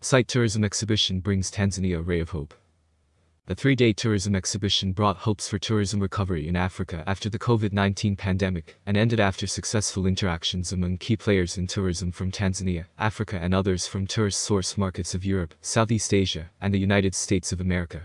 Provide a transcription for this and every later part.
Site Tourism Exhibition brings Tanzania a ray of hope. The three-day tourism exhibition brought hopes for tourism recovery in Africa after the COVID-19 pandemic and ended after successful interactions among key players in tourism from Tanzania, Africa and others from tourist source markets of Europe, Southeast Asia, and the United States of America.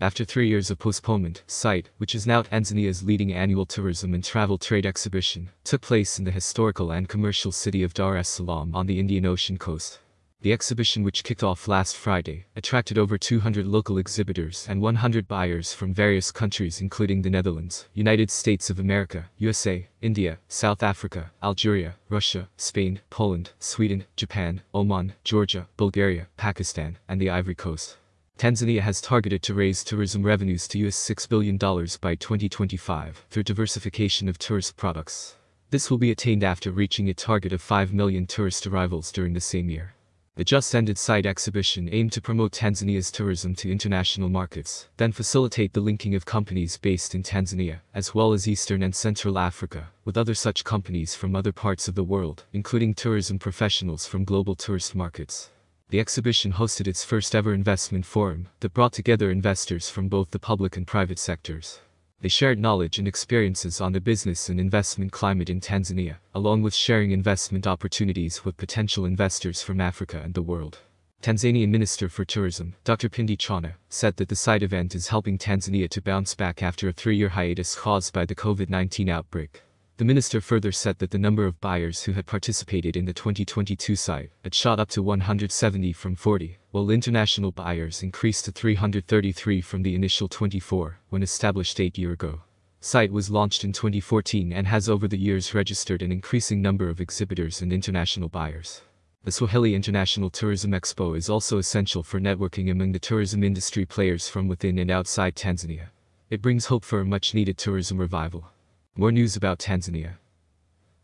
After three years of postponement, SITE, which is now Tanzania's leading annual tourism and travel trade exhibition, took place in the historical and commercial city of Dar es Salaam on the Indian Ocean coast. The exhibition which kicked off last Friday attracted over 200 local exhibitors and 100 buyers from various countries including the Netherlands, United States of America, USA, India, South Africa, Algeria, Russia, Spain, Poland, Sweden, Japan, Oman, Georgia, Bulgaria, Pakistan, and the Ivory Coast. Tanzania has targeted to raise tourism revenues to US $6 billion by 2025 through diversification of tourist products. This will be attained after reaching a target of 5 million tourist arrivals during the same year. The just-ended site exhibition aimed to promote Tanzania's tourism to international markets, then facilitate the linking of companies based in Tanzania, as well as Eastern and Central Africa, with other such companies from other parts of the world, including tourism professionals from global tourist markets. The exhibition hosted its first ever investment forum that brought together investors from both the public and private sectors. They shared knowledge and experiences on the business and investment climate in Tanzania, along with sharing investment opportunities with potential investors from Africa and the world. Tanzanian Minister for Tourism, Dr. Pindi Chana, said that the SITE event is helping Tanzania to bounce back after a three-year hiatus caused by the COVID-19 outbreak. The minister further said that the number of buyers who had participated in the 2022 site had shot up to 170 from 40, while international buyers increased to 333 from the initial 24, when established eight year ago. Site was launched in 2014 and has over the years registered an increasing number of exhibitors and international buyers. The Swahili International Tourism Expo is also essential for networking among the tourism industry players from within and outside Tanzania. It brings hope for a much needed tourism revival. More news about Tanzania.